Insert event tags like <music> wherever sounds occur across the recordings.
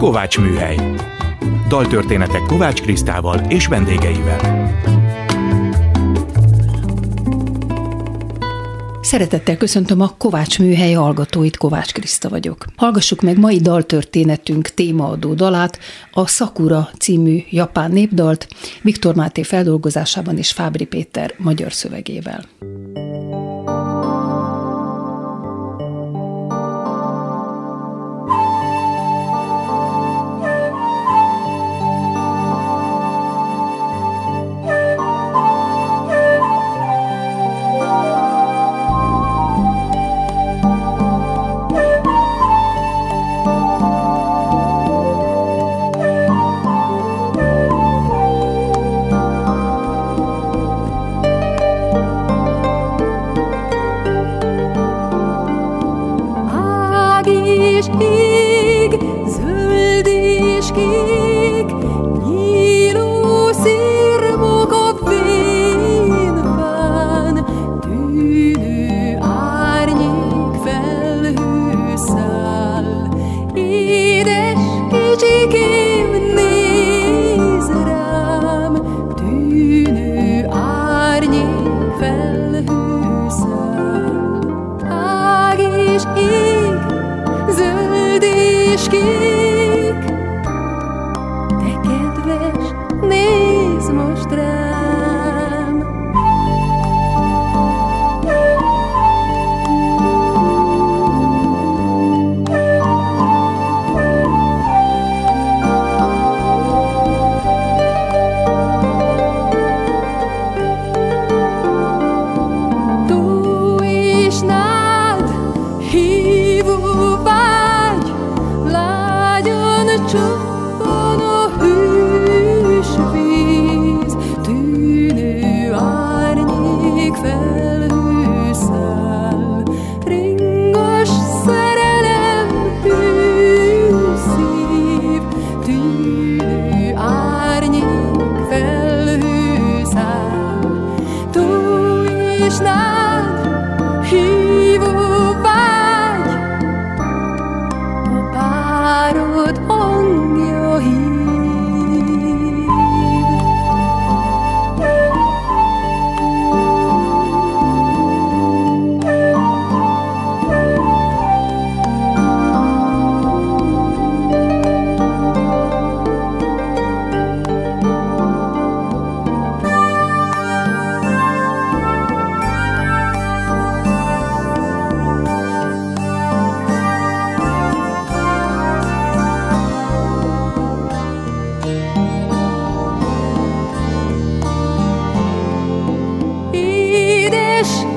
Kovács Műhely. Daltörténetek Kovács Krisztával és vendégeivel. Szeretettel köszöntöm a Kovács Műhely hallgatóit, Kovács Kriszta vagyok. Hallgassuk meg mai daltörténetünk témaadó dalát, a Sakura című japán népdalt, Viktor Máté feldolgozásában és Fábri Péter magyar szövegével.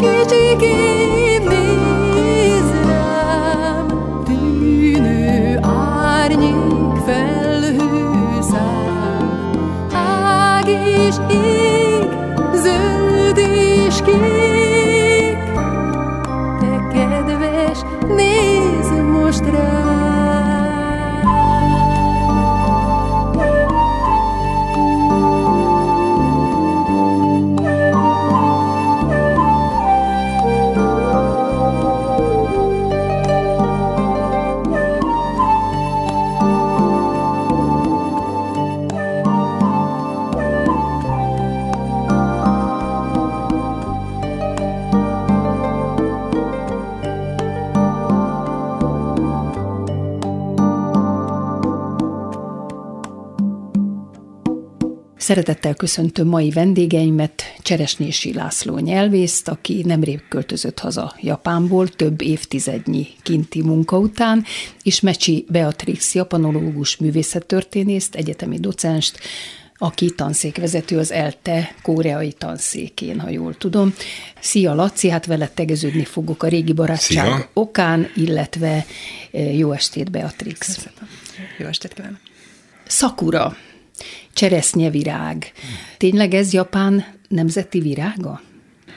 gece gece Szeretettel köszöntöm mai vendégeimet, Cseresnési László nyelvészt, aki nemrég költözött haza Japánból több évtizednyi kinti munka után, és Mecsi Beatrix japanológus művészettörténészt, egyetemi docenst, aki tanszékvezető az ELTE koreai tanszékén, ha jól tudom. Szia Laci, hát veled tegeződni fogok a régi barátság Szia. okán, illetve eh, jó estét Beatrix. Köszönöm. Jó estét kívánok. Sakura cseresznyevirág. Tényleg ez Japán nemzeti virága?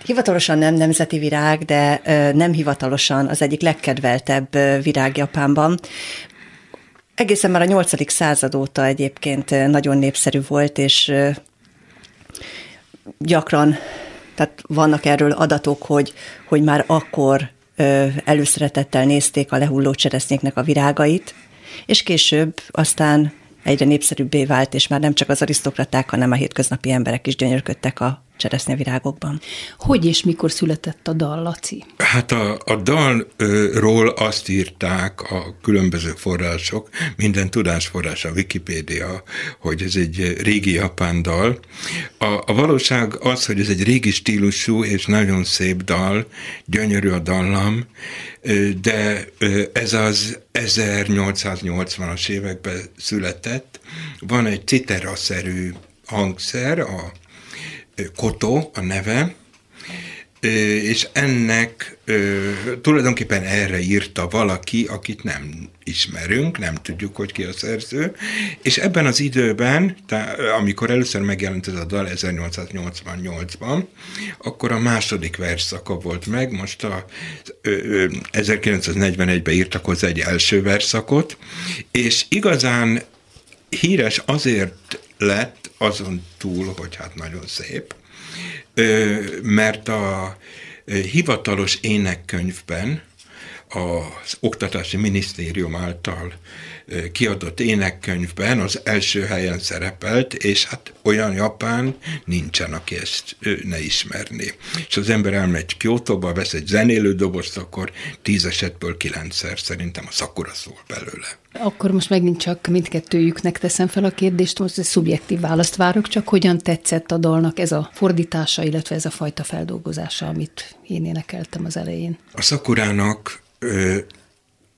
Hivatalosan nem nemzeti virág, de nem hivatalosan az egyik legkedveltebb virág Japánban. Egészen már a 8. század óta egyébként nagyon népszerű volt, és gyakran, tehát vannak erről adatok, hogy, hogy már akkor előszeretettel nézték a lehulló cseresznyéknek a virágait, és később aztán egyre népszerűbbé vált, és már nem csak az arisztokraták, hanem a hétköznapi emberek is gyönyörködtek a cseresznyevirágokban. Hogy és mikor született a dal, Laci? Hát a, a dalról azt írták a különböző források, minden tudásforrás, a Wikipédia, hogy ez egy régi japán dal. A, a valóság az, hogy ez egy régi stílusú és nagyon szép dal, gyönyörű a dallam, de ez az 1880-as években született. Van egy citera-szerű hangszer, a Koto a neve, és ennek tulajdonképpen erre írta valaki, akit nem ismerünk, nem tudjuk, hogy ki a szerző, és ebben az időben, tá, amikor először megjelent ez a dal 1888-ban, akkor a második verszaka volt meg, most a 1941-ben írtak hozzá egy első verszakot, és igazán híres azért lett azon túl, hogy hát nagyon szép, mert a hivatalos énekkönyvben az Oktatási Minisztérium által kiadott énekkönyvben az első helyen szerepelt, és hát olyan japán nincsen, aki ezt ne ismerné. És az ember elmegy Kyotoba, vesz egy zenélő dobozt, akkor tíz esetből kilencszer szerintem a szakura szól belőle. Akkor most megint csak mindkettőjüknek teszem fel a kérdést, most egy szubjektív választ várok, csak hogyan tetszett a dalnak ez a fordítása, illetve ez a fajta feldolgozása, amit én énekeltem az elején. A szakurának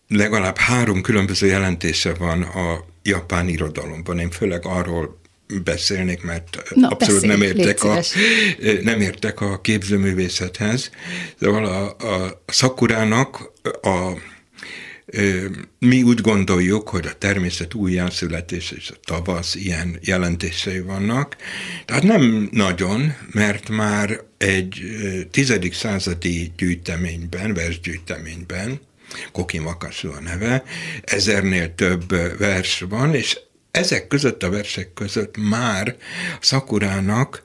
legalább három különböző jelentése van a japán irodalomban. Én főleg arról beszélnék, mert Na, abszolút beszélj, nem értek, a, nem értek a képzőművészethez. De a, a szakurának a mi úgy gondoljuk, hogy a természet újjászületés és a tavasz ilyen jelentései vannak. Tehát nem nagyon, mert már egy tizedik századi gyűjteményben, versgyűjteményben, Kokin Vakasú a neve, ezernél több vers van, és ezek között a versek között már Szakurának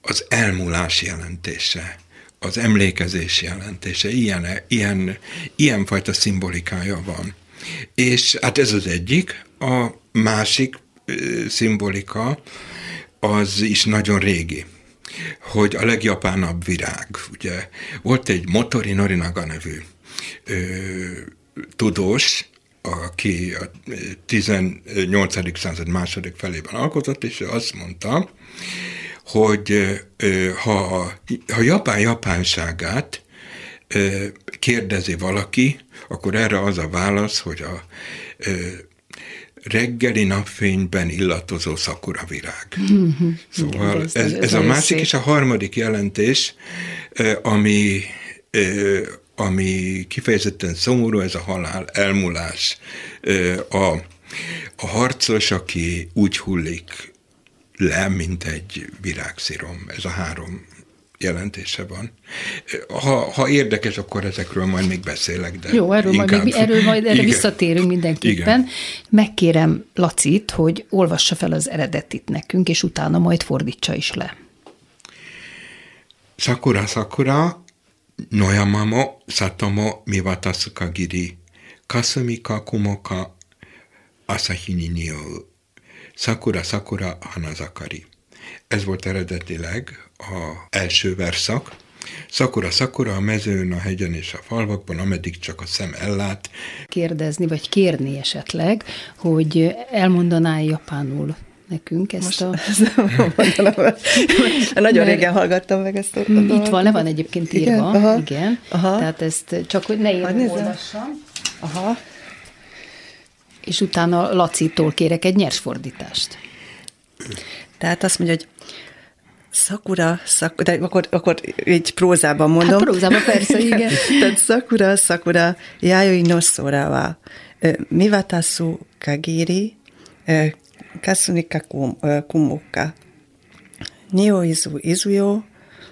az elmúlás jelentése az emlékezés jelentése, ilyen, ilyen, ilyen fajta szimbolikája van. És hát ez az egyik, a másik szimbolika az is nagyon régi hogy a legjapánabb virág, ugye, volt egy Motori Norinaga nevű ö, tudós, aki a 18. század második felében alkotott, és ő azt mondta, hogy ha, ha Japán japánságát kérdezi valaki, akkor erre az a válasz, hogy a reggeli napfényben illatozó szakura virág. Mm-hmm. Szóval ez, ez, ez a másik szép. és a harmadik jelentés, ami ami kifejezetten szomorú, ez a halál, elmúlás. A, a harcos, aki úgy hullik le, mint egy virágszírom. Ez a három jelentése van. Ha, ha érdekes, akkor ezekről majd még beszélek. De Jó, erről inkább... majd, még, erről majd erre Igen. visszatérünk mindenképpen. Igen. Megkérem Lacit, hogy olvassa fel az eredetit nekünk, és utána majd fordítsa is le. Sakura Sakura, Noyamamo, Satomo, Miwatasuka Giri, Kasumika Kumoka, Asahi ni Niou. Sakura Sakura Hanazakari. Ez volt eredetileg a első verszak. Sakura Sakura a mezőn, a hegyen és a falvakban, ameddig csak a szem ellát. Kérdezni, vagy kérni esetleg, hogy elmondaná japánul nekünk ezt Most a... <laughs> Ezt nagyon Mert... régen hallgattam meg ezt a, a Itt van, le van egyébként írva, igen. Aha. igen. Aha. Tehát ezt csak, hogy ne én olvassam. Aha és utána Lacitól kérek egy nyers fordítást. Tehát azt mondja, hogy Szakura, szakura, de akkor, akkor így prózában mondom. Hát prózában persze, <laughs> igen. Tehát szakura, szakura, jájoi nosszórawa, mivatasu kagiri, kasunika kumuka, nio izu izuyo,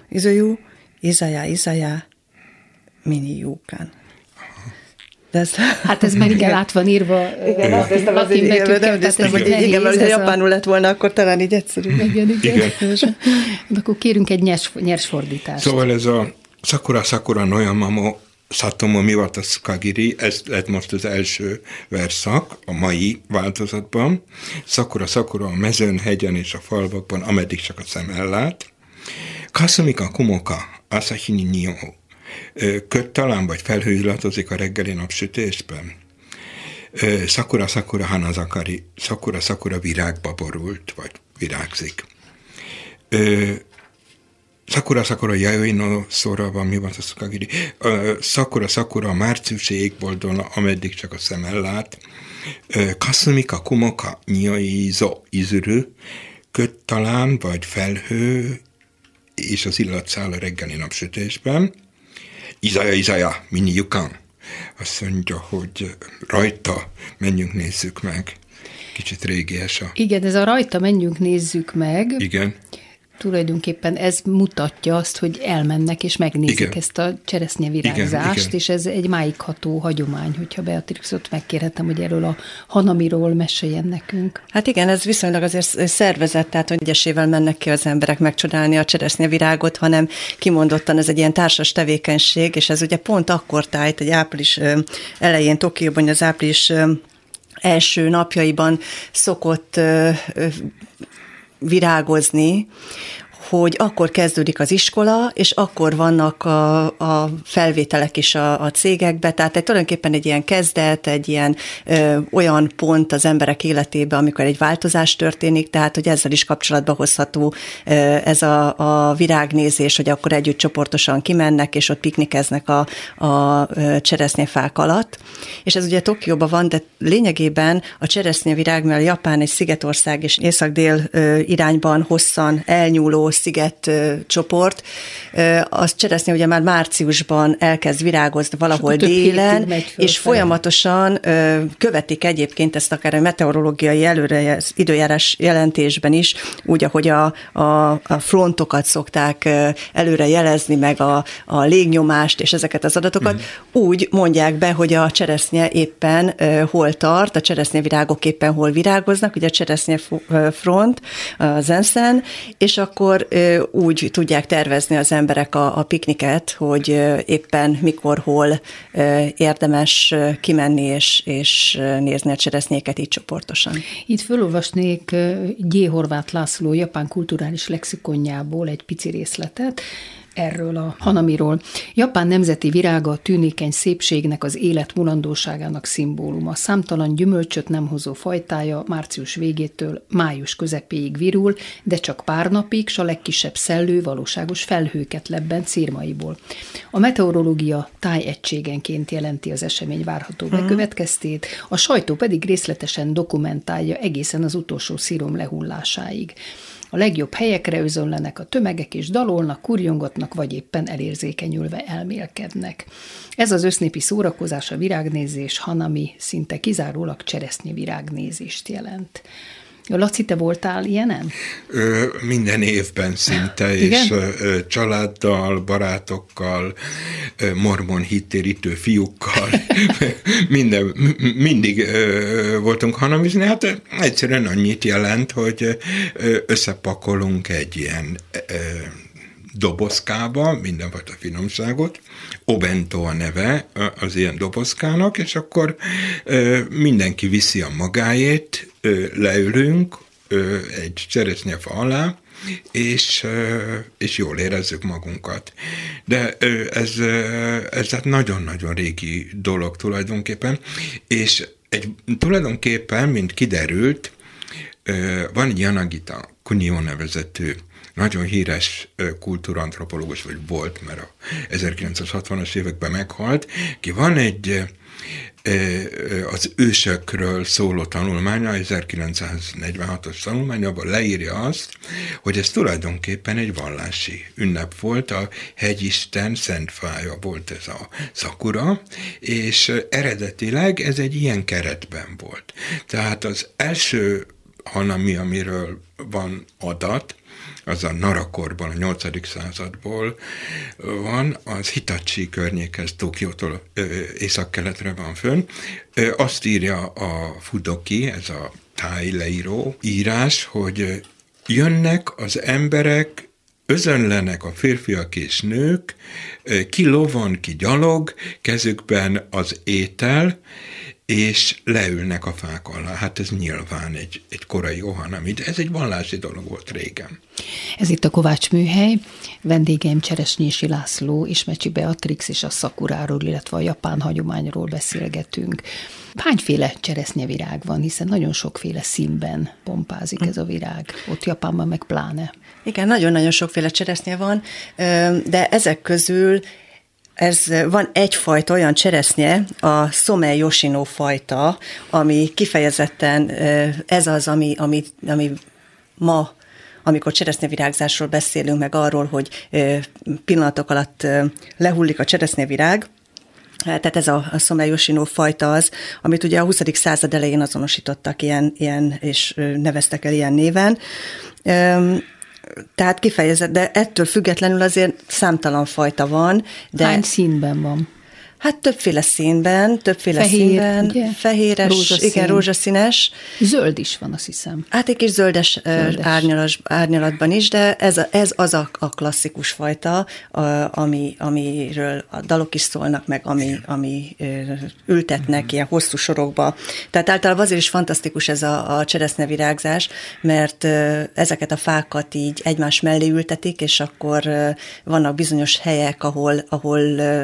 izuyu, izaya izaya, mini yukan. De ez... Hát ez már igen át van írva. Igen, azt néztem az így, igen, nem néztem, hogy így, igen, mert ha japánul lett volna, akkor talán így egyszerű. Igen, igen. igen. De akkor kérünk egy nyers, nyers fordítást. Szóval ez a Sakura Sakura Noyamamo Satomo Miwata Skagiri, ez lett most az első verszak a mai változatban. Szakura, szakura a mezőn, hegyen és a falvakban, ameddig csak a szem ellát. Kasumika Kumoka, Asahini Nio, köt talán vagy felhőzlatozik a reggeli napsütésben. Szakura, szakura Hanazakari, szakura, szakura virágba borult, vagy virágzik. Sakura Sakura Yayoi no Sora van, mi van a Sukagiri? Sakura Sakura márciusi égboldon, ameddig csak a szem ellát. Kasumika Kumoka Nyoi Zo Izuru, köt talán, vagy felhő, és az illat száll a reggeli napsütésben. Izaja, Izaja, mini Yukan. Azt mondja, hogy rajta menjünk, nézzük meg. Kicsit régies a... Igen, ez a rajta menjünk, nézzük meg. Igen tulajdonképpen ez mutatja azt, hogy elmennek és megnézik igen. ezt a cseresznyevirágzást, igen, igen. és ez egy máigható hagyomány, hogyha Beatrixot megkérhetem, hogy erről a Hanamiról meséljen nekünk. Hát igen, ez viszonylag azért szervezett, tehát hogy egyesével mennek ki az emberek megcsodálni a cseresznyevirágot, hanem kimondottan ez egy ilyen társas tevékenység, és ez ugye pont akkor tájt, egy április elején Tokióban, az április első napjaiban szokott virágozni, hogy akkor kezdődik az iskola, és akkor vannak a, a felvételek is a, a cégekbe, tehát egy, tulajdonképpen egy ilyen kezdet, egy ilyen ö, olyan pont az emberek életében, amikor egy változás történik, tehát hogy ezzel is kapcsolatba hozható ö, ez a, a virágnézés, hogy akkor együtt csoportosan kimennek, és ott piknikeznek a, a cseresznyefák alatt. És ez ugye Tokióban van, de lényegében a cseresznyevirág, mert Japán egy szigetország, és észak-dél irányban hosszan elnyúló sziget csoport, az cseresznye ugye már márciusban elkezd virágozni valahol délen, és folyamatosan követik egyébként ezt akár a meteorológiai előre időjárás jelentésben is, úgy, ahogy a, a, a frontokat szokták előre jelezni, meg a, a légnyomást és ezeket az adatokat, mm. úgy mondják be, hogy a cseresznye éppen hol tart, a cseresznyevirágok éppen hol virágoznak, ugye a cseresznye front az Enszen, és akkor úgy tudják tervezni az emberek a, a pikniket, hogy éppen mikor, hol érdemes kimenni és, és nézni a cseresznyéket így csoportosan. Itt felolvasnék G. Horváth László japán kulturális lexikonjából egy pici részletet, erről a hanamiról. Japán nemzeti virága a tűnékeny szépségnek, az élet mulandóságának szimbóluma. Számtalan gyümölcsöt nem hozó fajtája március végétől május közepéig virul, de csak pár napig, s a legkisebb szellő valóságos felhőket lebben círmaiból. A meteorológia tájegységenként jelenti az esemény várható mhm. bekövetkeztét, a sajtó pedig részletesen dokumentálja egészen az utolsó szírom lehullásáig. A legjobb helyekre özönlenek a tömegek és dalolnak, kurjongatnak, vagy éppen elérzékenyülve elmélkednek. Ez az össznépi szórakozás, a virágnézés, hanami szinte kizárólag cseresznyi virágnézést jelent. Laci, te voltál ilyenen? Ö, minden évben szinte, <laughs> és ö, családdal, barátokkal, ö, mormon hittérítő fiúkkal, <laughs> minden, mindig ö, voltunk hanamizni. Hát egyszerűen annyit jelent, hogy összepakolunk egy ilyen ö, dobozkába mindenfajta finomságot, Obento a neve az ilyen dobozkának, és akkor mindenki viszi a magáét, leülünk egy cseresznyefa alá, és, és jól érezzük magunkat. De ez, ez hát nagyon-nagyon régi dolog tulajdonképpen, és egy, tulajdonképpen, mint kiderült, van egy Yanagita Kunio nevezető nagyon híres kultúrantropológus, vagy volt, mert a 1960-as években meghalt, ki van egy az ősökről szóló tanulmánya, 1946-os tanulmányában leírja azt, hogy ez tulajdonképpen egy vallási ünnep volt, a hegyisten szentfája volt ez a szakura, és eredetileg ez egy ilyen keretben volt. Tehát az első hanami, amiről van adat, az a Narakorban, a 8. századból van, az Hitachi környékhez, Tokiótól észak-keletre van fönn. Azt írja a Fudoki, ez a táj leíró írás, hogy jönnek az emberek özönlenek a férfiak és nők, ki lovon, ki gyalog, kezükben az étel, és leülnek a fák alá. Hát ez nyilván egy, egy korai ohanamid. Ez egy vallási dolog volt régen. Ez itt a Kovács műhely. Vendégeim Cseresnyési László és Mecsi Beatrix és a szakuráról, illetve a japán hagyományról beszélgetünk. Hányféle cseresznyevirág van, hiszen nagyon sokféle színben pompázik ez a virág. Ott Japánban meg pláne. Igen, nagyon-nagyon sokféle cseresznye van, de ezek közül ez van egyfajta olyan cseresznye, a Somei Yoshino fajta, ami kifejezetten ez az, ami, ami, ami ma amikor cseresznyevirágzásról beszélünk, meg arról, hogy pillanatok alatt lehullik a cseresznyevirág, tehát ez a, a Somei Yoshino fajta az, amit ugye a 20. század elején azonosítottak ilyen, ilyen és neveztek el ilyen néven tehát kifejezett, de ettől függetlenül azért számtalan fajta van. De Hány színben van? Hát többféle színben, többféle Fehér, színben, ugye? fehéres, rózsaszín. igen, rózsaszínes. Zöld is van, azt hiszem. Hát egy kis zöldes, zöldes. Árnyalas, árnyalatban is, de ez, a, ez az a, a klasszikus fajta, a, ami, amiről a dalok is szólnak, meg ami, ami ültetnek mm. ilyen hosszú sorokba. Tehát általában azért is fantasztikus ez a, a cseresznyevirágzás, mert ezeket a fákat így egymás mellé ültetik, és akkor vannak bizonyos helyek, ahol, ahol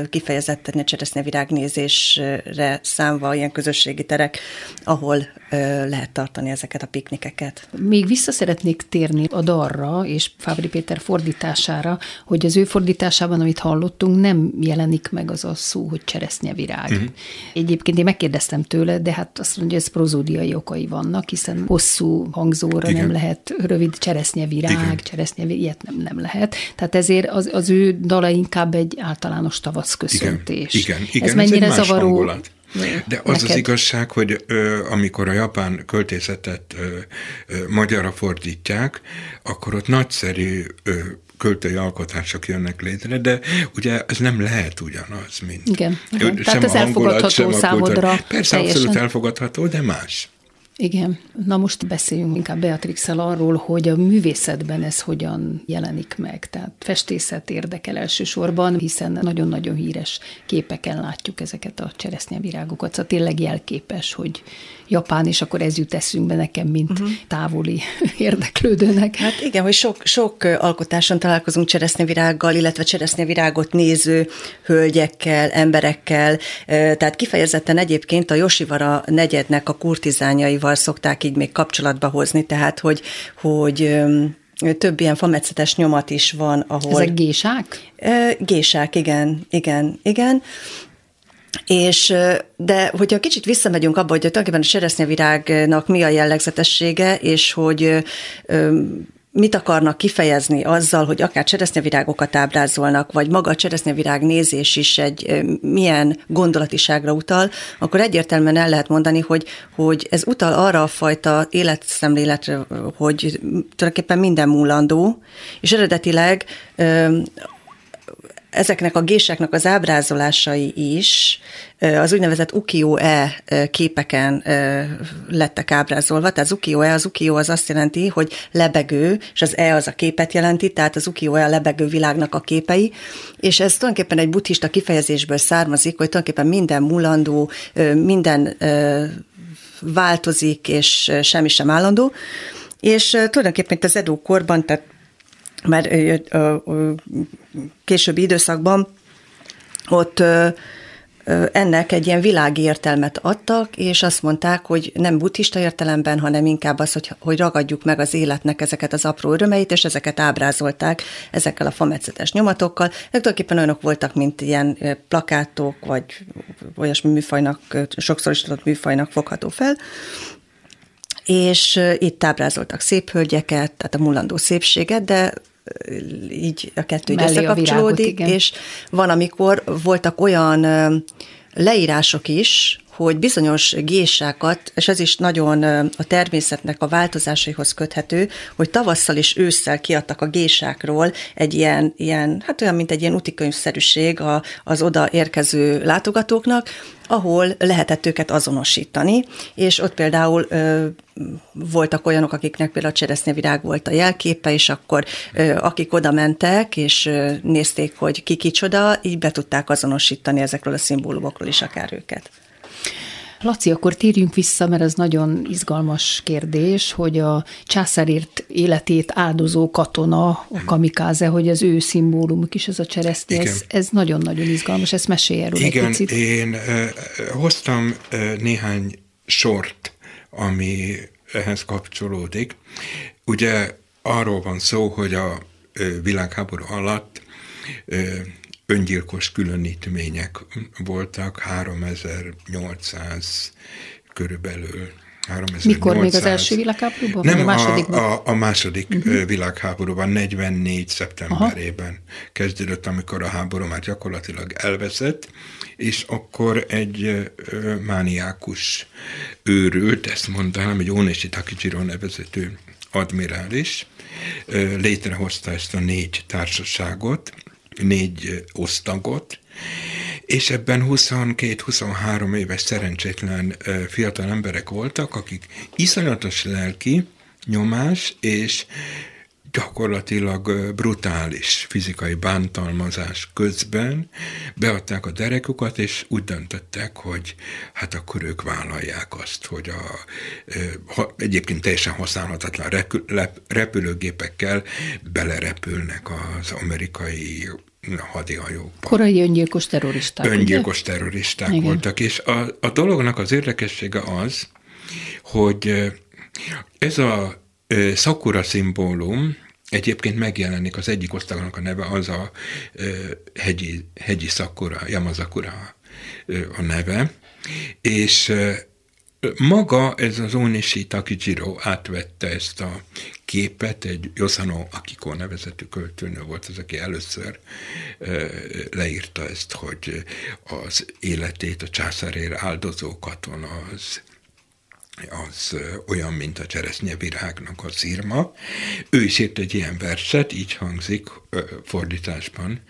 kifejezetten a cseresznyevirágnézésre számva ilyen közösségi terek, ahol ö, lehet tartani ezeket a piknikeket. Még vissza szeretnék térni a darra és Fábri Péter fordítására, hogy az ő fordításában, amit hallottunk, nem jelenik meg az a szó, hogy cseresznyevirág. Uh-huh. Egyébként én megkérdeztem tőle, de hát azt mondja, hogy ez prozódiai okai vannak, hiszen hosszú hangzóra Igen. nem lehet rövid cseresznyevirág, cseresznyevirág, ilyet nem, nem lehet. Tehát ezért az, az ő dala inkább egy általános tavaszköszöntés. Igen. Igen, igen. Ez mennyire ez zavaró? Hangulat. De az Neked? az igazság, hogy ö, amikor a japán költészetet ö, ö, magyarra fordítják, akkor ott nagyszerű ö, költői alkotások jönnek létre, de ugye ez nem lehet ugyanaz, mint Igen, igen. Tehát ez elfogadható számodra. Persze, teljesen. abszolút elfogadható, de más. Igen. Na most beszéljünk inkább beatrix arról, hogy a művészetben ez hogyan jelenik meg. Tehát festészet érdekel elsősorban, hiszen nagyon-nagyon híres képeken látjuk ezeket a cseresznyevirágokat. Szóval tényleg jelképes, hogy Japán, és akkor ez jut eszünkbe nekem, mint uh-huh. távoli <laughs> érdeklődőnek. Hát igen, hogy sok, sok alkotáson találkozunk cseresznyevirággal, illetve cseresznyevirágot néző hölgyekkel, emberekkel, tehát kifejezetten egyébként a Josivara negyednek a kurtizányaival szokták így még kapcsolatba hozni, tehát hogy, hogy több ilyen fametszetes nyomat is van, ahol... Ezek gésák? Gésák, igen, igen, igen. És, de hogyha kicsit visszamegyünk abba, hogy tulajdonképpen a cseresznyevirágnak mi a jellegzetessége, és hogy mit akarnak kifejezni azzal, hogy akár cseresznyevirágokat ábrázolnak, vagy maga a cseresznyevirág nézés is egy milyen gondolatiságra utal, akkor egyértelműen el lehet mondani, hogy, hogy ez utal arra a fajta életszemléletre, hogy tulajdonképpen minden múlandó, és eredetileg ezeknek a géseknek az ábrázolásai is az úgynevezett ukiyo-e képeken lettek ábrázolva. Tehát az ukiyo-e, az ukiyo az azt jelenti, hogy lebegő, és az e az a képet jelenti, tehát az ukiyo-e a lebegő világnak a képei, és ez tulajdonképpen egy buddhista kifejezésből származik, hogy tulajdonképpen minden mulandó, minden változik, és semmi sem állandó. És tulajdonképpen itt az Edo korban, tehát már későbbi időszakban ott ennek egy ilyen világi értelmet adtak, és azt mondták, hogy nem buddhista értelemben, hanem inkább az, hogy, hogy ragadjuk meg az életnek ezeket az apró örömeit, és ezeket ábrázolták ezekkel a fametszetes nyomatokkal. Ezek tulajdonképpen olyanok voltak, mint ilyen plakátok, vagy olyasmi műfajnak, sokszor is adott műfajnak fogható fel és itt ábrázoltak szép hölgyeket, tehát a mullandó szépséget, de így a kettő így összekapcsolódik, és van, amikor voltak olyan leírások is, hogy bizonyos gésákat, és ez is nagyon a természetnek a változásaihoz köthető, hogy tavasszal és ősszel kiadtak a gésákról egy ilyen, ilyen hát olyan, mint egy ilyen utikönyvszerűség az oda érkező látogatóknak, ahol lehetett őket azonosítani, és ott például ö, voltak olyanok, akiknek például a cseresznyevirág volt a jelképe, és akkor ö, akik oda mentek, és ö, nézték, hogy ki kicsoda, így be tudták azonosítani ezekről a szimbólumokról is akár őket. Laci, akkor térjünk vissza, mert ez nagyon izgalmas kérdés, hogy a császárért életét áldozó katona, a kamikáze, hogy az ő szimbólumuk is ez a cseresznye, ez, ez nagyon-nagyon izgalmas, ezt mesélj erről Igen, egy picit. én hoztam néhány sort, ami ehhez kapcsolódik. Ugye arról van szó, hogy a világháború alatt öngyilkos különítmények voltak, 3800 körülbelül 3800. Mikor még az első világháborúban? Nem, a, második, a, a második uh-huh. világháborúban, 44 szeptemberében Aha. kezdődött, amikor a háború már gyakorlatilag elveszett, és akkor egy mániákus őrült, ezt mondanám, egy Ónési Takijiro nevezető admirális, létrehozta ezt a négy társaságot, négy osztagot, és ebben 22-23 éves szerencsétlen fiatal emberek voltak, akik iszonyatos lelki nyomás és gyakorlatilag brutális fizikai bántalmazás közben beadták a derekukat, és úgy döntöttek, hogy hát akkor ők vállalják azt, hogy a egyébként teljesen használhatatlan repülőgépekkel belerepülnek az amerikai hadihajókba. Korai öngyilkos terroristák. Öngyilkos ugye? terroristák Igen. voltak, és a, a dolognak az érdekessége az, hogy ez a szakura szimbólum, Egyébként megjelenik az egyik osztálynak a neve, az a hegyi, hegyi szakura, Yamazakura a neve, és maga ez az Onishi Takijiro átvette ezt a képet, egy Yosano Akiko nevezetű költőnő volt az, aki először leírta ezt, hogy az életét a császárér áldozó katona az az olyan, mint a cseresznyevirágnak a szírma. Ő is írt egy ilyen verset, így hangzik fordításban,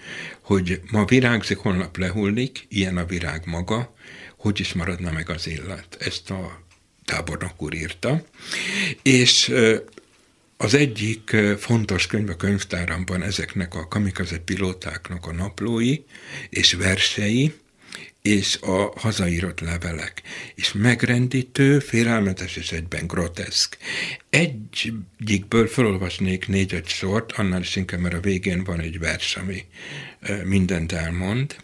hogy ma virágzik, holnap lehullik, ilyen a virág maga, hogy is maradna meg az illat. Ezt a tábornok úr írta. És az egyik fontos könyv a könyvtáramban ezeknek a kamikaze pilótáknak a naplói és versei, és a hazaírott levelek. És megrendítő, félelmetes és egyben groteszk. Egyikből felolvasnék négy-öt sort, annál is inkább, mert a végén van egy vers, ami mindent elmond.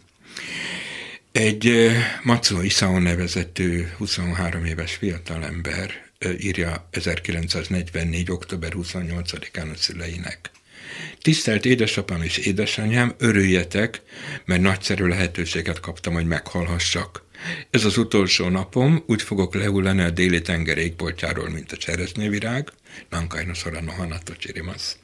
Egy Macó Isao nevezető 23 éves fiatalember írja 1944. október 28-án a szüleinek. Tisztelt édesapám és édesanyám, örüljetek, mert nagyszerű lehetőséget kaptam, hogy meghalhassak. Ez az utolsó napom, úgy fogok lehullani a déli tenger égboltjáról, mint a cseresznyévirág. Nankaino Sorano Hanato Csirimasz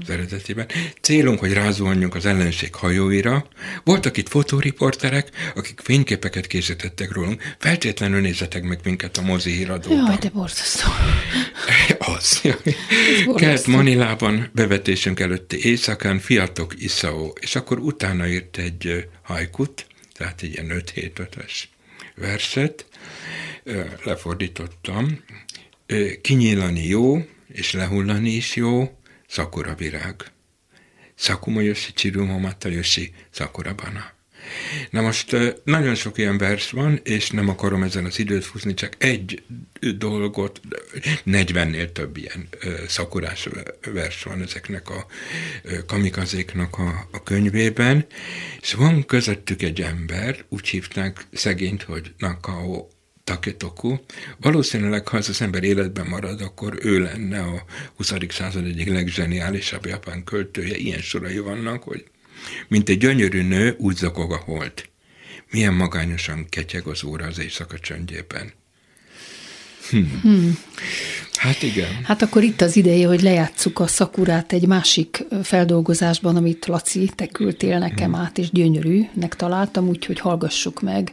az eredetében. Célunk, hogy rázuhanjunk az ellenség hajóira. Voltak itt fotóriporterek, akik fényképeket készítettek rólunk. Feltétlenül nézzetek meg minket a mozi híradóban. Jaj, de borzasztó. <laughs> Az. Kelt Manilában bevetésünk előtti éjszakán fiatok Isao, és akkor utána írt egy hajkut, tehát egy ilyen 5-7-5-es verset, lefordítottam. Kinyílani jó, és lehullani is jó, Sakura virág. Sakumoyoshi Chirumomataiyoshi Sakura bana. Na most nagyon sok ilyen vers van, és nem akarom ezen az időt fúzni, csak egy dolgot, 40-nél több ilyen szakurás vers van ezeknek a kamikazéknak a, a könyvében, és van közöttük egy ember, úgy hívták szegényt, hogy Nakao Taketoku. Valószínűleg, ha ez az ember életben marad, akkor ő lenne a 20. század egyik legzseniálisabb japán költője. Ilyen sorai vannak, hogy mint egy gyönyörű nő, úgy zakog a holt. Milyen magányosan ketyeg az óra az éjszaka csöndjében. Hm. Hmm. Hát igen. Hát akkor itt az ideje, hogy lejátsszuk a szakurát egy másik feldolgozásban, amit Laci, te küldtél nekem hmm. át, és gyönyörűnek találtam, úgyhogy hallgassuk meg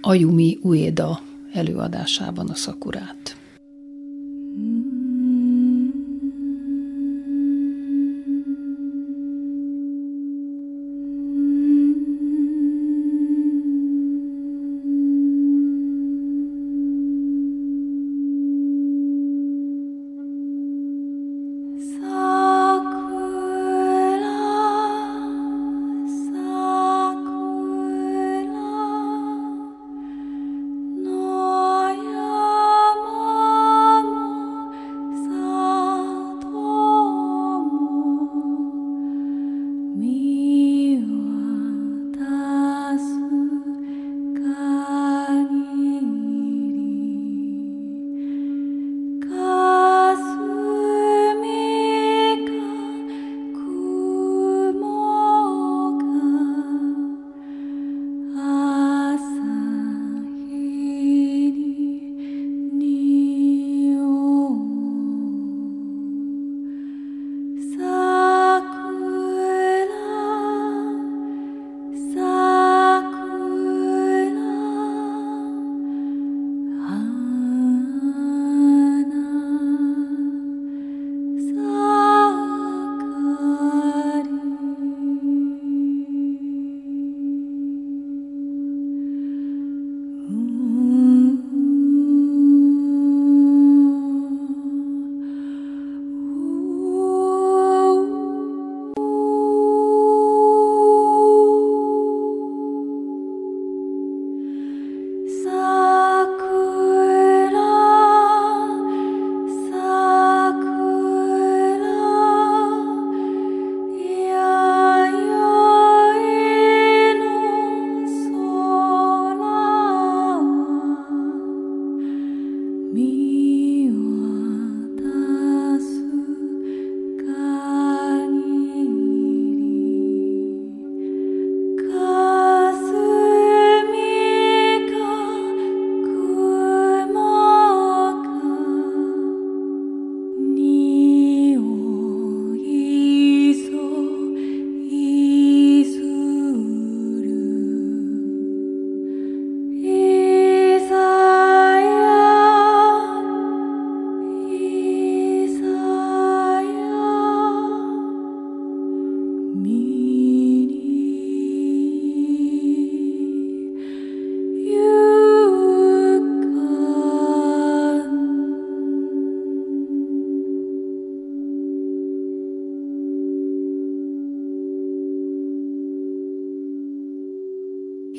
Ayumi Ueda előadásában a szakurát.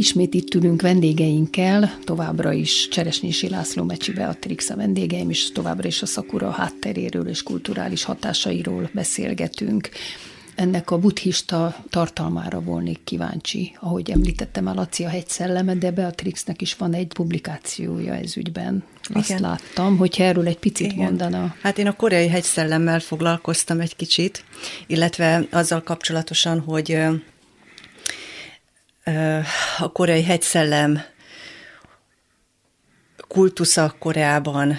Ismét itt ülünk vendégeinkkel, továbbra is Cseresnyési László Mecsi Beatrix a vendégeim, és továbbra is a Szakura hátteréről és kulturális hatásairól beszélgetünk. Ennek a buddhista tartalmára volnék kíváncsi. Ahogy említettem, már Laci a hegy szelleme, de Beatrixnek is van egy publikációja ez ügyben. Azt Igen. láttam, hogyha erről egy picit Igen. mondana. Hát én a koreai hegyszellemmel foglalkoztam egy kicsit, illetve azzal kapcsolatosan, hogy a koreai hegyszellem kultusza Koreában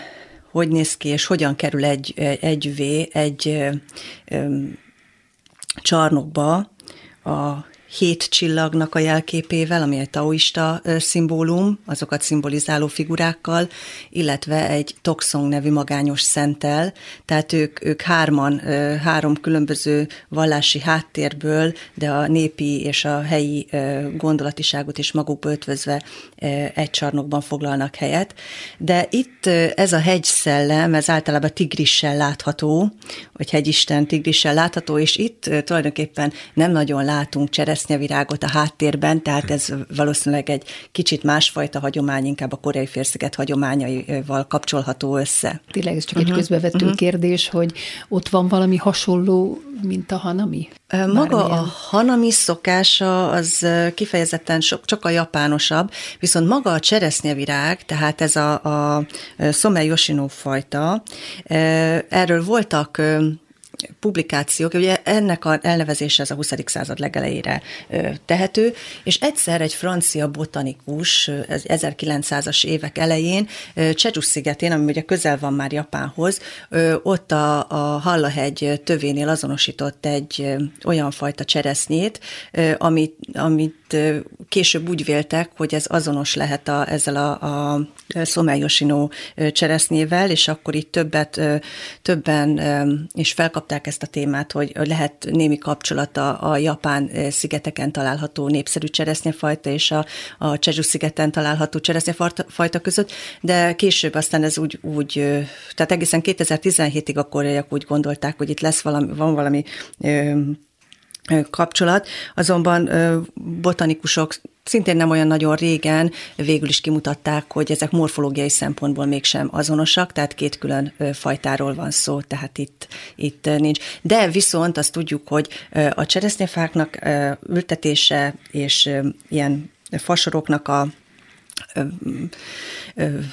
hogy néz ki, és hogyan kerül egy, egy, egy csarnokba a hét csillagnak a jelképével, ami egy taoista szimbólum, azokat szimbolizáló figurákkal, illetve egy Toxong nevű magányos szentel, tehát ők, ők hárman, három különböző vallási háttérből, de a népi és a helyi gondolatiságot is magukba ötvözve egy csarnokban foglalnak helyet. De itt ez a hegyszellem, ez általában tigrissel látható, vagy hegyisten tigrissel látható, és itt tulajdonképpen nem nagyon látunk csereszt cseresznyevirágot a háttérben, tehát ez valószínűleg egy kicsit másfajta hagyomány, inkább a koreai félsziget hagyományaival kapcsolható össze. Tényleg ez csak uh-huh. egy mhm. közbevető uh-huh. kérdés, hogy ott van valami hasonló, mint a hanami? Maga Bármilyen? a hanami szokása az kifejezetten sok, csak a japánosabb, viszont maga a cseresznyevirág, tehát ez a, a Somme Yoshino fajta, erről voltak publikációk, ugye ennek a elnevezése az a 20. század legelejére tehető, és egyszer egy francia botanikus 1900-as évek elején Csecsú szigetén, ami ugye közel van már Japánhoz, ott a, a Hallahegy tövénél azonosított egy olyan fajta cseresznyét, amit, amit később úgy véltek, hogy ez azonos lehet a, ezzel a, a Someyoshino cseresznyével, és akkor itt többet, többen is felkapták ezt a témát, hogy lehet némi kapcsolata a japán szigeteken található népszerű cseresznyefajta és a, a Csezsu szigeten található cseresznyefajta között, de később aztán ez úgy, úgy tehát egészen 2017-ig a koreaiak úgy gondolták, hogy itt lesz valami, van valami kapcsolat, azonban botanikusok szintén nem olyan nagyon régen végül is kimutatták, hogy ezek morfológiai szempontból mégsem azonosak, tehát két külön fajtáról van szó, tehát itt, itt nincs. De viszont azt tudjuk, hogy a cseresznyefáknak ültetése és ilyen fasoroknak a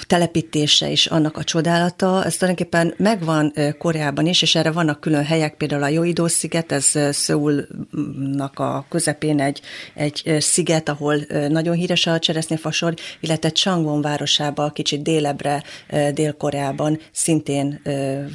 telepítése és annak a csodálata, ez tulajdonképpen megvan Koreában is, és erre vannak külön helyek, például a Joidó sziget, ez Szöulnak a közepén egy, egy sziget, ahol nagyon híres a cseresznyefasor, illetve Changwon városában, kicsit délebre, Dél-Koreában szintén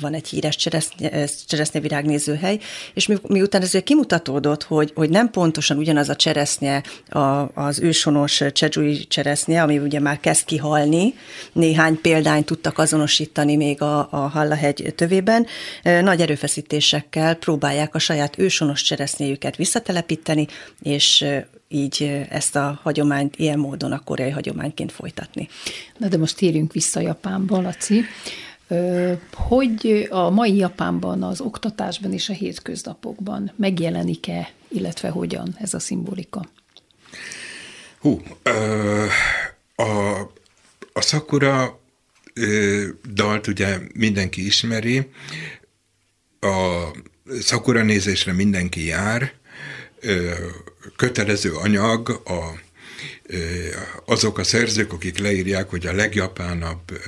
van egy híres cseresznye, cseresznyevirágnézőhely, és mi, miután ezért kimutatódott, hogy, hogy nem pontosan ugyanaz a cseresznye a, az ősonos csedzsúi cseresznye, ami ugye már kezd kihalni, néhány példányt tudtak azonosítani még a, a Hallahegy tövében. Nagy erőfeszítésekkel próbálják a saját ősonos cseresznyéjüket visszatelepíteni, és így ezt a hagyományt ilyen módon a koreai hagyományként folytatni. Na de most térjünk vissza Japánba, Laci. Hogy a mai Japánban, az oktatásban és a hétköznapokban megjelenik-e, illetve hogyan ez a szimbolika? Hú, ö, a, a Sakura ö, dalt ugye mindenki ismeri, a Sakura nézésre mindenki jár, ö, kötelező anyag a azok a szerzők, akik leírják, hogy a legjapánabb,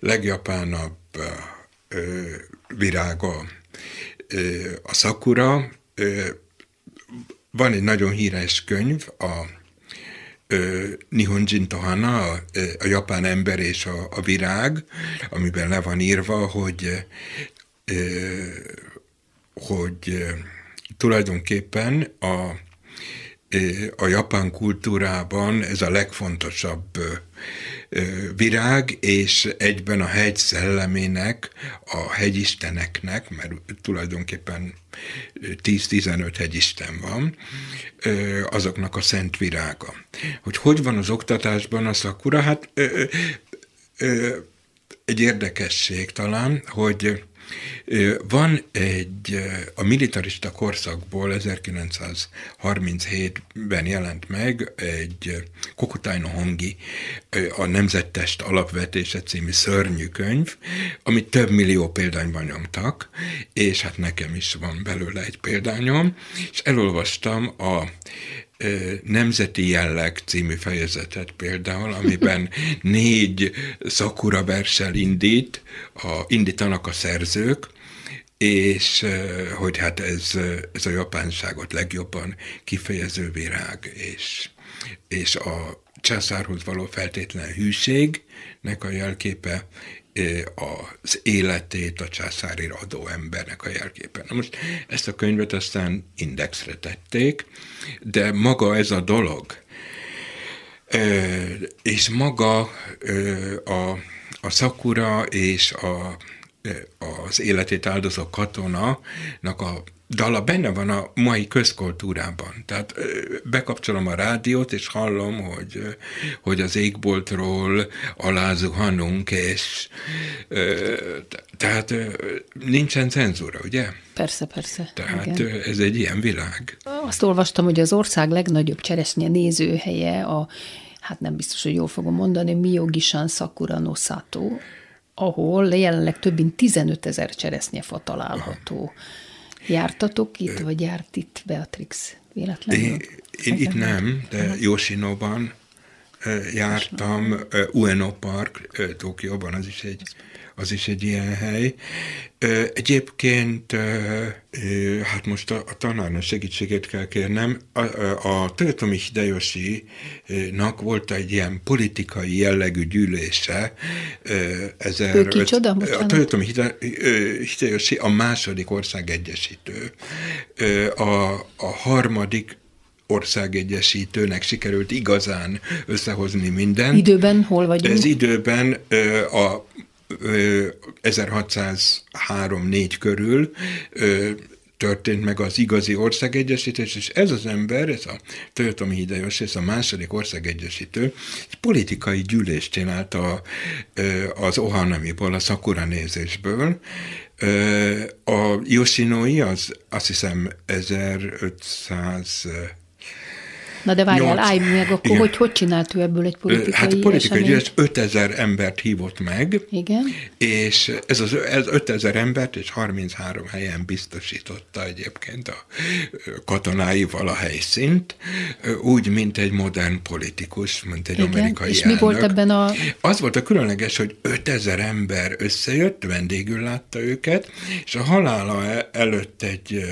legjapánabb virága a szakura. Van egy nagyon híres könyv, a Nihonjin Tohana, a, japán ember és a, a virág, amiben le van írva, hogy hogy tulajdonképpen a, a japán kultúrában ez a legfontosabb virág, és egyben a hegy szellemének, a hegyisteneknek, mert tulajdonképpen 10-15 hegyisten van, azoknak a szent virága. Hogy hogy van az oktatásban a szakura? Hát egy érdekesség talán, hogy van egy, a militarista korszakból 1937-ben jelent meg egy Kokutaino Hongi, a Nemzettest alapvetése című szörnyű könyv, amit több millió példányban nyomtak, és hát nekem is van belőle egy példányom, és elolvastam a Nemzeti Jelleg című fejezetet például, amiben <laughs> négy szakura versel indít, a, indítanak a szerzők, és hogy hát ez, ez a japánságot legjobban kifejező virág, és, és a császárhoz való feltétlen hűségnek a jelképe, az életét a császárira adó embernek a jelképe. Na most ezt a könyvet aztán indexre tették, de maga ez a dolog, és maga a, a szakura és a, az életét áldozó katonanak a dala benne van a mai közkultúrában. Tehát bekapcsolom a rádiót, és hallom, hogy, hogy az égboltról alázuhanunk, és tehát nincsen cenzúra, ugye? Persze, persze. Tehát igen. ez egy ilyen világ. Azt olvastam, hogy az ország legnagyobb cseresznye nézőhelye a hát nem biztos, hogy jól fogom mondani, Miyogishan Sakura no Sato, ahol jelenleg több mint 15 ezer cseresznyefa található. Aha. Jártatok itt, vagy járt itt Beatrix véletlenül? Én, én itt nem, de Yoshinoban jártam, Ueno Park Tokióban, az is egy az is egy ilyen hely. Egyébként, hát most a, a tanárnak segítségét kell kérnem, a, a Toyotomi Hideyoshi-nak volt egy ilyen politikai jellegű gyűlése. Ezer, ő kicsoda? A Toyotomi Hideyoshi a második ország egyesítő. A, a harmadik országegyesítőnek sikerült igazán összehozni mindent. Időben hol vagyunk? Ez időben a 1603-4 körül történt meg az igazi országegyesítés, és ez az ember, ez a Toyotomi Hideyoshi, ez a második országegyesítő, egy politikai gyűlést csinált a, az Ohanamiból, a Sakura nézésből. A Yoshinoi az azt hiszem 1500 Na de várjál, állj meg, akkor hogy, hogy csinált ő ebből egy politikai Hát a politikai gyűlés 5000 embert hívott meg, Igen. és ez az ez 5000 embert és 33 helyen biztosította egyébként a katonáival a helyszínt, úgy, mint egy modern politikus, mint egy Igen. amerikai És elnök. mi volt ebben a... Az volt a különleges, hogy 5000 ember összejött, vendégül látta őket, és a halála e- előtt egy,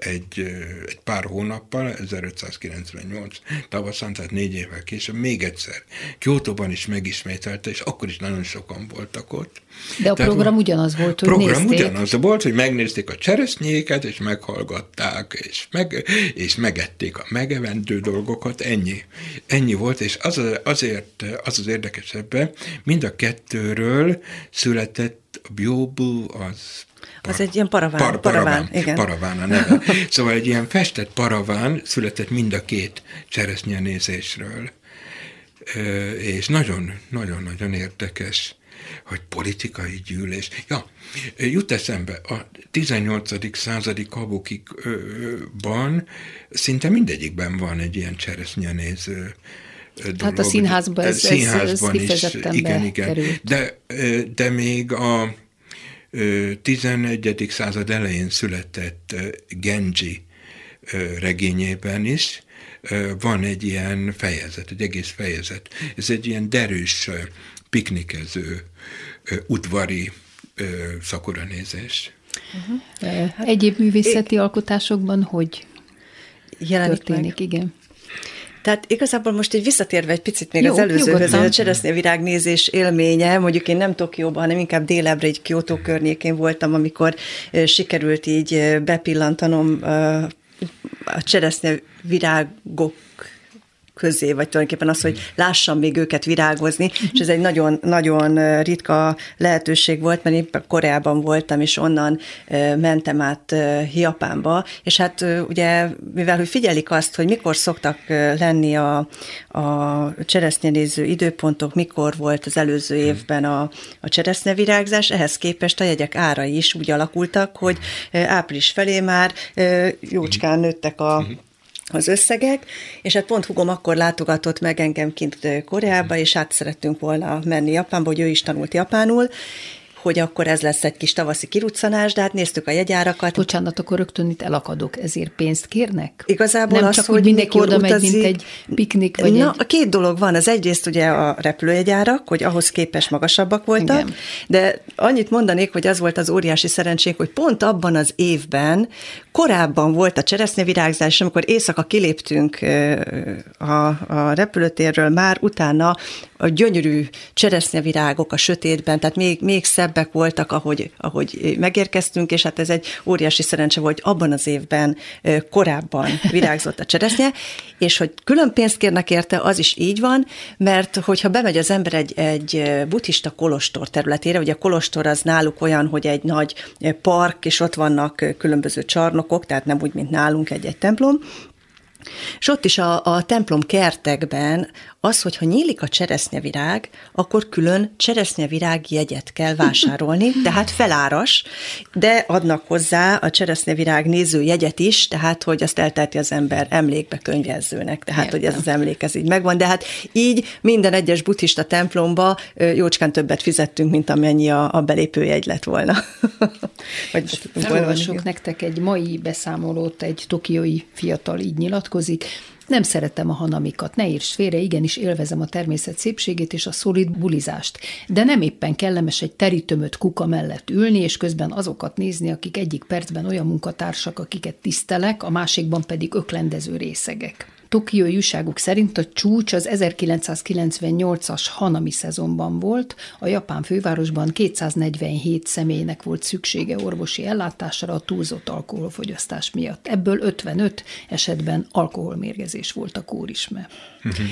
egy, egy pár hónappal, 1590 98 tavaszán, tehát négy évvel később még egyszer Kyoto-ban is megismételte, és akkor is nagyon sokan voltak ott. De a tehát program ugyanaz volt, hogy program nézték. ugyanaz volt, hogy megnézték a cseresznyéket, és meghallgatták, és, meg, és megették a megevendő dolgokat, ennyi. Ennyi volt, és az, azért az az érdekesebben, mind a kettőről született a Biobu, az az egy ilyen paraván. Par, paraván, paraván, igen. paraván a neve. <laughs> Szóval egy ilyen festett paraván született mind a két cseresznyenézésről. És nagyon-nagyon-nagyon érdekes, hogy politikai gyűlés. Ja, jut eszembe, a 18. századi kabukikban szinte mindegyikben van egy ilyen cseresznyyenéző dolog. Hát a színházban ez, színházban ez, ez is, igen, igen. De, de még a 11. század elején született Genji regényében is van egy ilyen fejezet, egy egész fejezet. Ez egy ilyen derűs, piknikező, udvari szakoranézés. Uh-huh. Egyéb művészeti é- alkotásokban hogy jelenik történik? Meg? Igen. Tehát igazából most egy visszatérve egy picit még Jó, az előzőhöz, a cseresznye virágnézés élménye, mondjuk én nem Tokióban, hanem inkább délebbre, egy Kyoto környékén voltam, amikor sikerült így bepillantanom a cseresznye virágok közé, vagy tulajdonképpen az, hogy lássam még őket virágozni, és ez egy nagyon, nagyon ritka lehetőség volt, mert éppen Koreában voltam, és onnan mentem át Japánba, és hát ugye, mivel hogy figyelik azt, hogy mikor szoktak lenni a, a cseresznyenéző időpontok, mikor volt az előző évben a, a cseresznyevirágzás, ehhez képest a jegyek ára is úgy alakultak, hogy április felé már jócskán nőttek a az összegek, és hát pont hugom akkor látogatott meg engem kint Koreába, és át szerettünk volna menni Japánba, hogy ő is tanult japánul, hogy akkor ez lesz egy kis tavaszi kiruccanás, de hát néztük a jegyárakat. Bocsánat, akkor rögtön itt elakadok, ezért pénzt kérnek? Igazából Nem az, csak, hogy mindenki oda megy, mint egy piknik, vagy Na, egy... két dolog van. Az egyrészt ugye a repülőjegyárak, hogy ahhoz képest magasabbak voltak, Igen. de annyit mondanék, hogy az volt az óriási szerencsénk, hogy pont abban az évben korábban volt a cseresznyevirágzás, és amikor éjszaka kiléptünk a, a repülőtérről, már utána a gyönyörű cseresznyevirágok a sötétben, tehát még, még szebbek voltak, ahogy, ahogy megérkeztünk, és hát ez egy óriási szerencse volt, hogy abban az évben korábban virágzott a cseresznye, és hogy külön pénzt kérnek érte, az is így van, mert hogyha bemegy az ember egy, egy buddhista kolostor területére, ugye a kolostor az náluk olyan, hogy egy nagy park, és ott vannak különböző csarnokok, tehát nem úgy, mint nálunk egy-egy templom, és ott is a, a templom kertekben az, hogyha nyílik a cseresznyevirág, akkor külön cseresznyevirág jegyet kell vásárolni, <laughs> tehát feláras, de adnak hozzá a cseresznyevirág néző jegyet is, tehát hogy azt eltelti az ember emlékbe könyvezőnek, tehát Értem. hogy ez az emlék ez így megvan, de hát így minden egyes buddhista templomba jócskán többet fizettünk, mint amennyi a, a belépőjegy lett volna. <laughs> Felolvasok nektek egy mai beszámolót, egy tokiói fiatal így nyilatkozik, Nem szeretem a hanamikat, ne írts félre, igenis élvezem a természet szépségét és a szolid bulizást, de nem éppen kellemes egy terítömött kuka mellett ülni, és közben azokat nézni, akik egyik percben olyan munkatársak, akiket tisztelek, a másikban pedig öklendező részegek. Tokiói újságok szerint a csúcs az 1998-as Hanami szezonban volt, a japán fővárosban 247 személynek volt szüksége orvosi ellátásra a túlzott alkoholfogyasztás miatt. Ebből 55 esetben alkoholmérgezés volt a kórisme. Uh-huh.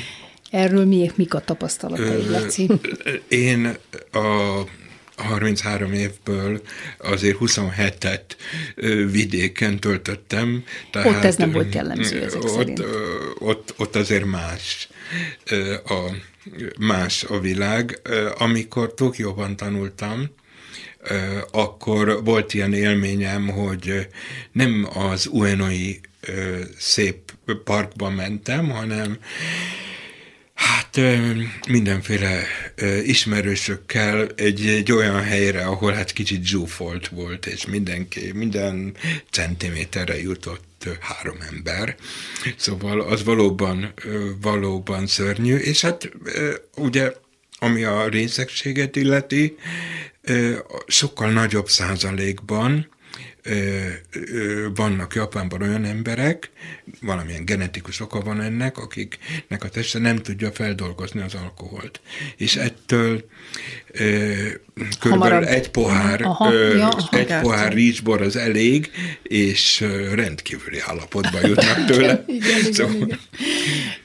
Erről mi, mik a tapasztalatai, Laci? Én a 33 évből azért 27-et vidéken töltöttem. Tehát ott ez nem volt jellemző ezek ott, szerint. Ott, ott azért más a, más a világ. Amikor Tokióban tanultam, akkor volt ilyen élményem, hogy nem az Uenoi szép parkba mentem, hanem Hát mindenféle ismerősökkel egy, egy olyan helyre, ahol hát kicsit zsúfolt volt, és mindenki, minden centiméterre jutott három ember. Szóval az valóban, valóban szörnyű, és hát ugye ami a részegséget illeti, sokkal nagyobb százalékban vannak Japánban olyan emberek, valamilyen genetikus oka van ennek, akiknek a teste nem tudja feldolgozni az alkoholt. És ettől körülbelül egy pohár, aha, ja, egy pohár rizsbor az elég, és rendkívüli állapotba jutnak <laughs> tőle. igen, szóval... igen, igen.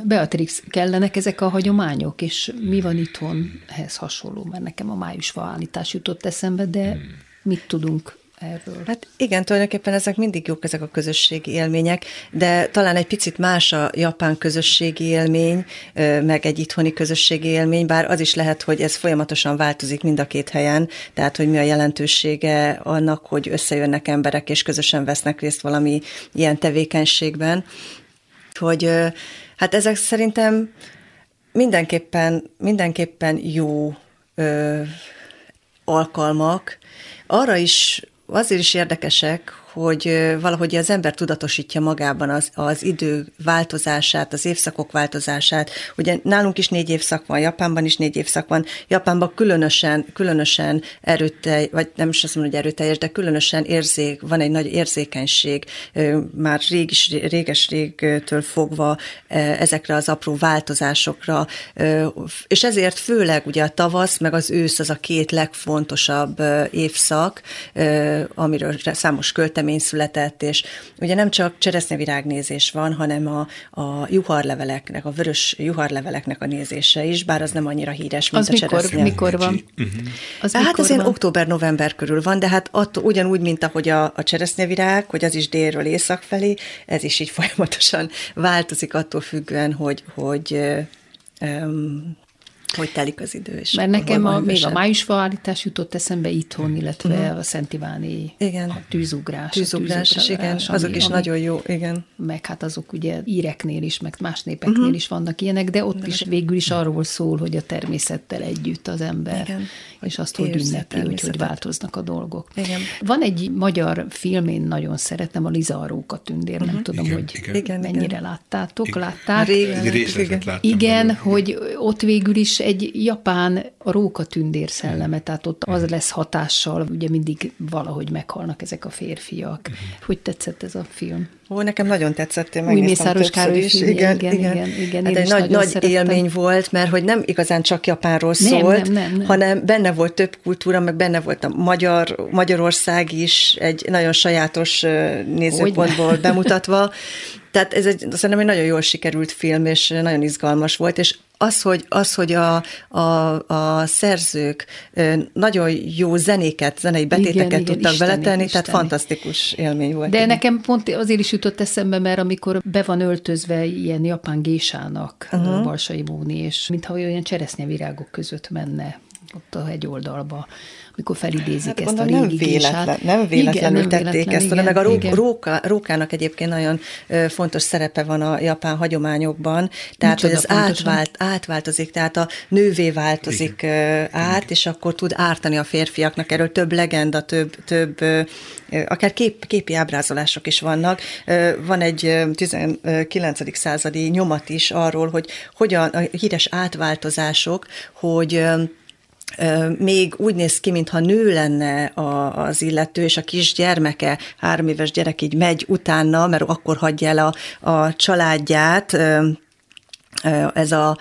Beatrix, kellenek ezek a hagyományok, és mi van itthon ehhez hasonló? Mert nekem a május állítás jutott eszembe, de hmm. mit tudunk erről. Hát igen, tulajdonképpen ezek mindig jók, ezek a közösségi élmények, de talán egy picit más a japán közösségi élmény, meg egy itthoni közösségi élmény, bár az is lehet, hogy ez folyamatosan változik mind a két helyen, tehát hogy mi a jelentősége annak, hogy összejönnek emberek és közösen vesznek részt valami ilyen tevékenységben, hogy hát ezek szerintem mindenképpen, mindenképpen jó ö, alkalmak, arra is azért is érdekesek, hogy valahogy az ember tudatosítja magában az, az idő változását, az évszakok változását. Ugye nálunk is négy évszak van, Japánban is négy évszak van. Japánban különösen, különösen erőtelj, vagy nem is azt mondom, hogy erőteljes, de különösen érzék, van egy nagy érzékenység, már régis, réges-régtől fogva ezekre az apró változásokra, és ezért főleg ugye a tavasz, meg az ősz az a két legfontosabb évszak, amiről számos költem gyűjtemény született, és ugye nem csak cseresznyevirágnézés van, hanem a, a juharleveleknek, a vörös juharleveleknek a nézése is, bár az nem annyira híres, mint az a mikor, cseresznye. mikor van? Uh-huh. Az hát az ilyen október-november körül van, de hát attól, ugyanúgy, mint ahogy a, a cseresznyevirág, hogy az is délről észak felé, ez is így <laughs> folyamatosan változik attól függően, hogy, hogy um, hogy telik az idő. És Mert nekem a, még a májusfa állítás jutott eszembe itthon, illetve uh-huh. a Szent Iváni igen. A tűzugrás. Tűzugrás, tűzugrás igen, ami, azok is ami, nagyon jó, igen. Meg hát azok ugye íreknél is, meg más népeknél uh-huh. is vannak ilyenek, de ott de is végül is arról szól, hogy a természettel együtt az ember, igen. és azt, hogy ünnepi, hogy, hogy változnak a dolgok. Igen. Van egy magyar film, én nagyon szeretem, a Liza a Róka tündér, uh-huh. nem mhm. tudom, igen, hogy igen. igen, mennyire igen. láttátok, igen. látták? Rég, igen, igen hogy ott végül is egy japán rókatündér szelleme, tehát ott az lesz hatással, ugye mindig valahogy meghalnak ezek a férfiak. Hogy tetszett ez a film? Ó, nekem nagyon tetszett, én Új Mészáros Károly is. Igen, igen, igen. igen, hát egy nagy, nagy szerettem. élmény volt, mert hogy nem igazán csak Japánról nem, szólt, nem, nem, nem. hanem benne volt több kultúra, meg benne volt a magyar, Magyarország is egy nagyon sajátos nézőpontból Hogyne. bemutatva. Tehát ez egy, szerintem egy nagyon jól sikerült film, és nagyon izgalmas volt, és az, hogy, az, hogy a, a, a szerzők nagyon jó zenéket, zenei betéteket igen, tudtak igen, beletenni, tehát fantasztikus élmény volt. De igen. nekem pont azért is jutott eszembe, mert amikor be van öltözve ilyen japán gésának uh-huh. Balsai Móni, és mintha olyan cseresznyevirágok között menne ott a hegyoldalba, amikor felidézik hát, ezt a régi nem véletlen, nem véletlenül igen, tették véletlen, ezt, igen, meg a ró, róka, rókának egyébként nagyon fontos szerepe van a japán hagyományokban, tehát hogy az átvált, átváltozik, tehát a nővé változik igen. át, és akkor tud ártani a férfiaknak. Erről több legenda, több, több akár kép, képi ábrázolások is vannak. Van egy 19. századi nyomat is arról, hogy hogyan a híres átváltozások, hogy még úgy néz ki, mintha nő lenne a, az illető, és a kis gyermeke, három éves gyerek így megy utána, mert akkor hagyja el a, a családját, ez a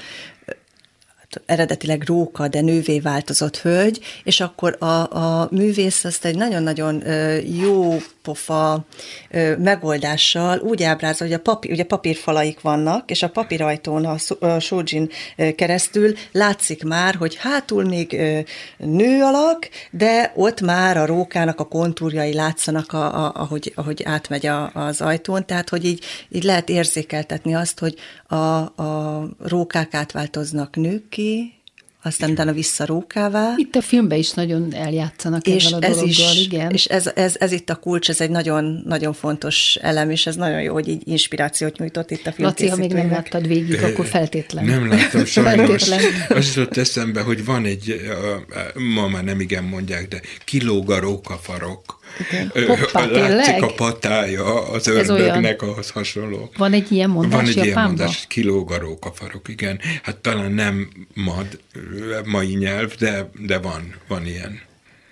eredetileg róka, de nővé változott hölgy, és akkor a, a művész azt egy nagyon-nagyon jó pofa megoldással úgy ábrázol, hogy a papír, ugye papírfalaik vannak, és a papírajtón a Shojin keresztül látszik már, hogy hátul még nő alak, de ott már a rókának a kontúrjai látszanak, a, a, ahogy, ahogy átmegy a, az ajtón, tehát hogy így, így lehet érzékeltetni azt, hogy a, a rókák átváltoznak nőké, aztán utána vissza rókává. Itt a filmben is nagyon eljátszanak és ezzel a ez dologgal, is, igen. És ez, ez, ez itt a kulcs, ez egy nagyon, nagyon fontos elem, és ez nagyon jó, hogy így inspirációt nyújtott itt a film. Laci, ha még nem láttad végig, akkor feltétlen. Nem láttam sajnos. Az jutott eszembe, hogy van egy, ma már nem igen mondják, de kilóg a rókafarok Hoppá, látszik a patája az ördögnek, ahhoz hasonló. Van egy ilyen mondás Van egy Japánban? ilyen mondás, kilóg a rókafarok, igen. Hát talán nem mad, mai nyelv, de, de van, van ilyen.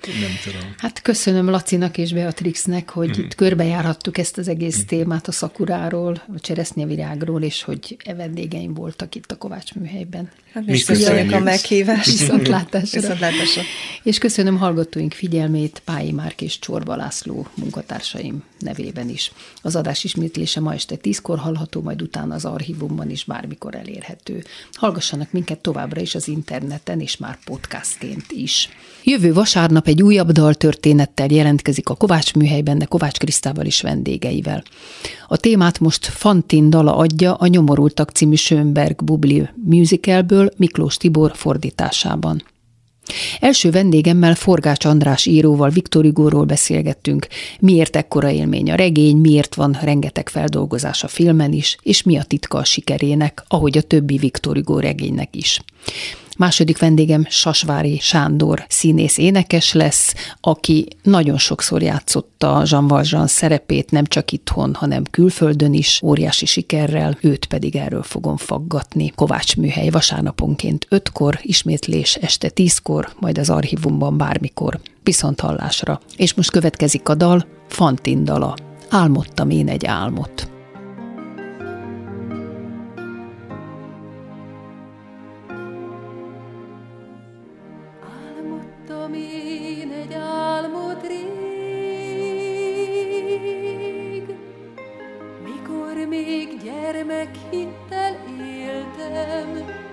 Nem tudom. Hát köszönöm Lacinak és Beatrixnek, hogy mm. itt körbejárhattuk ezt az egész mm. témát a szakuráról, a cseresznyevirágról, és hogy e vendégeim voltak itt a Kovács műhelyben. Hát mi köszönjük a meghívást. Viszontlátásra. Viszontlátásra. És köszönöm hallgatóink figyelmét Pályi Márk és Csorba László munkatársaim nevében is. Az adás ismétlése ma este tízkor hallható, majd utána az archívumban is bármikor elérhető. Hallgassanak minket továbbra is az interneten, és már podcastként is. Jövő vasárnap egy újabb daltörténettel jelentkezik a Kovács műhelyben, de Kovács Krisztával is vendégeivel. A témát most Fantin dala adja a Nyomorultak című Schönberg Bubli musicalből Miklós Tibor fordításában. Első vendégemmel Forgács András íróval Viktor Igorról beszélgettünk, miért ekkora élmény a regény, miért van rengeteg feldolgozás a filmen is, és mi a titka a sikerének, ahogy a többi Viktor Igor regénynek is. Második vendégem Sasvári Sándor színész énekes lesz, aki nagyon sokszor játszotta Jean Valjean szerepét, nem csak itthon, hanem külföldön is, óriási sikerrel, őt pedig erről fogom faggatni. Kovács műhely vasárnaponként ötkor, ismétlés este tízkor, majd az archívumban bármikor. Viszont hallásra. És most következik a dal, Fantin dala. Álmodtam én egy álmot. Gyermekhittel éltem.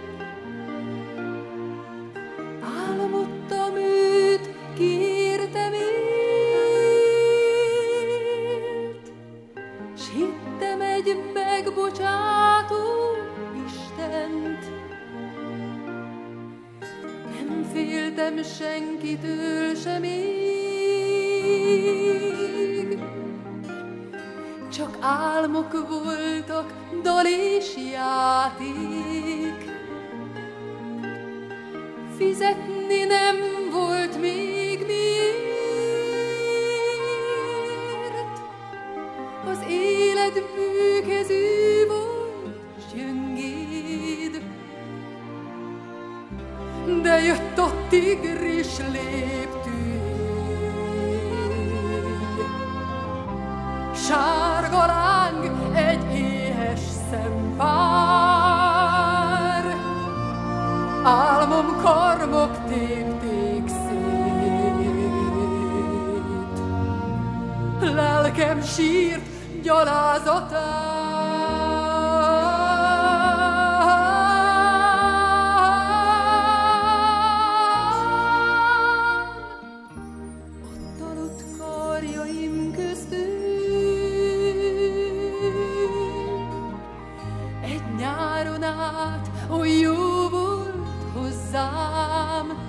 nyáron oly jó volt hozzám.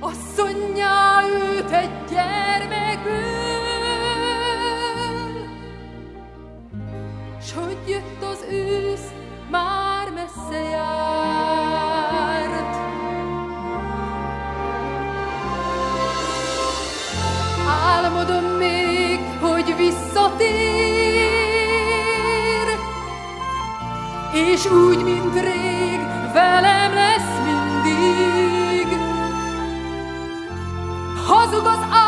Asszonyjá őt egy gyermekből, s hogy jött az ősz, már messze jár. És úgy, mint rég, velem lesz mindig. Hazug az álom,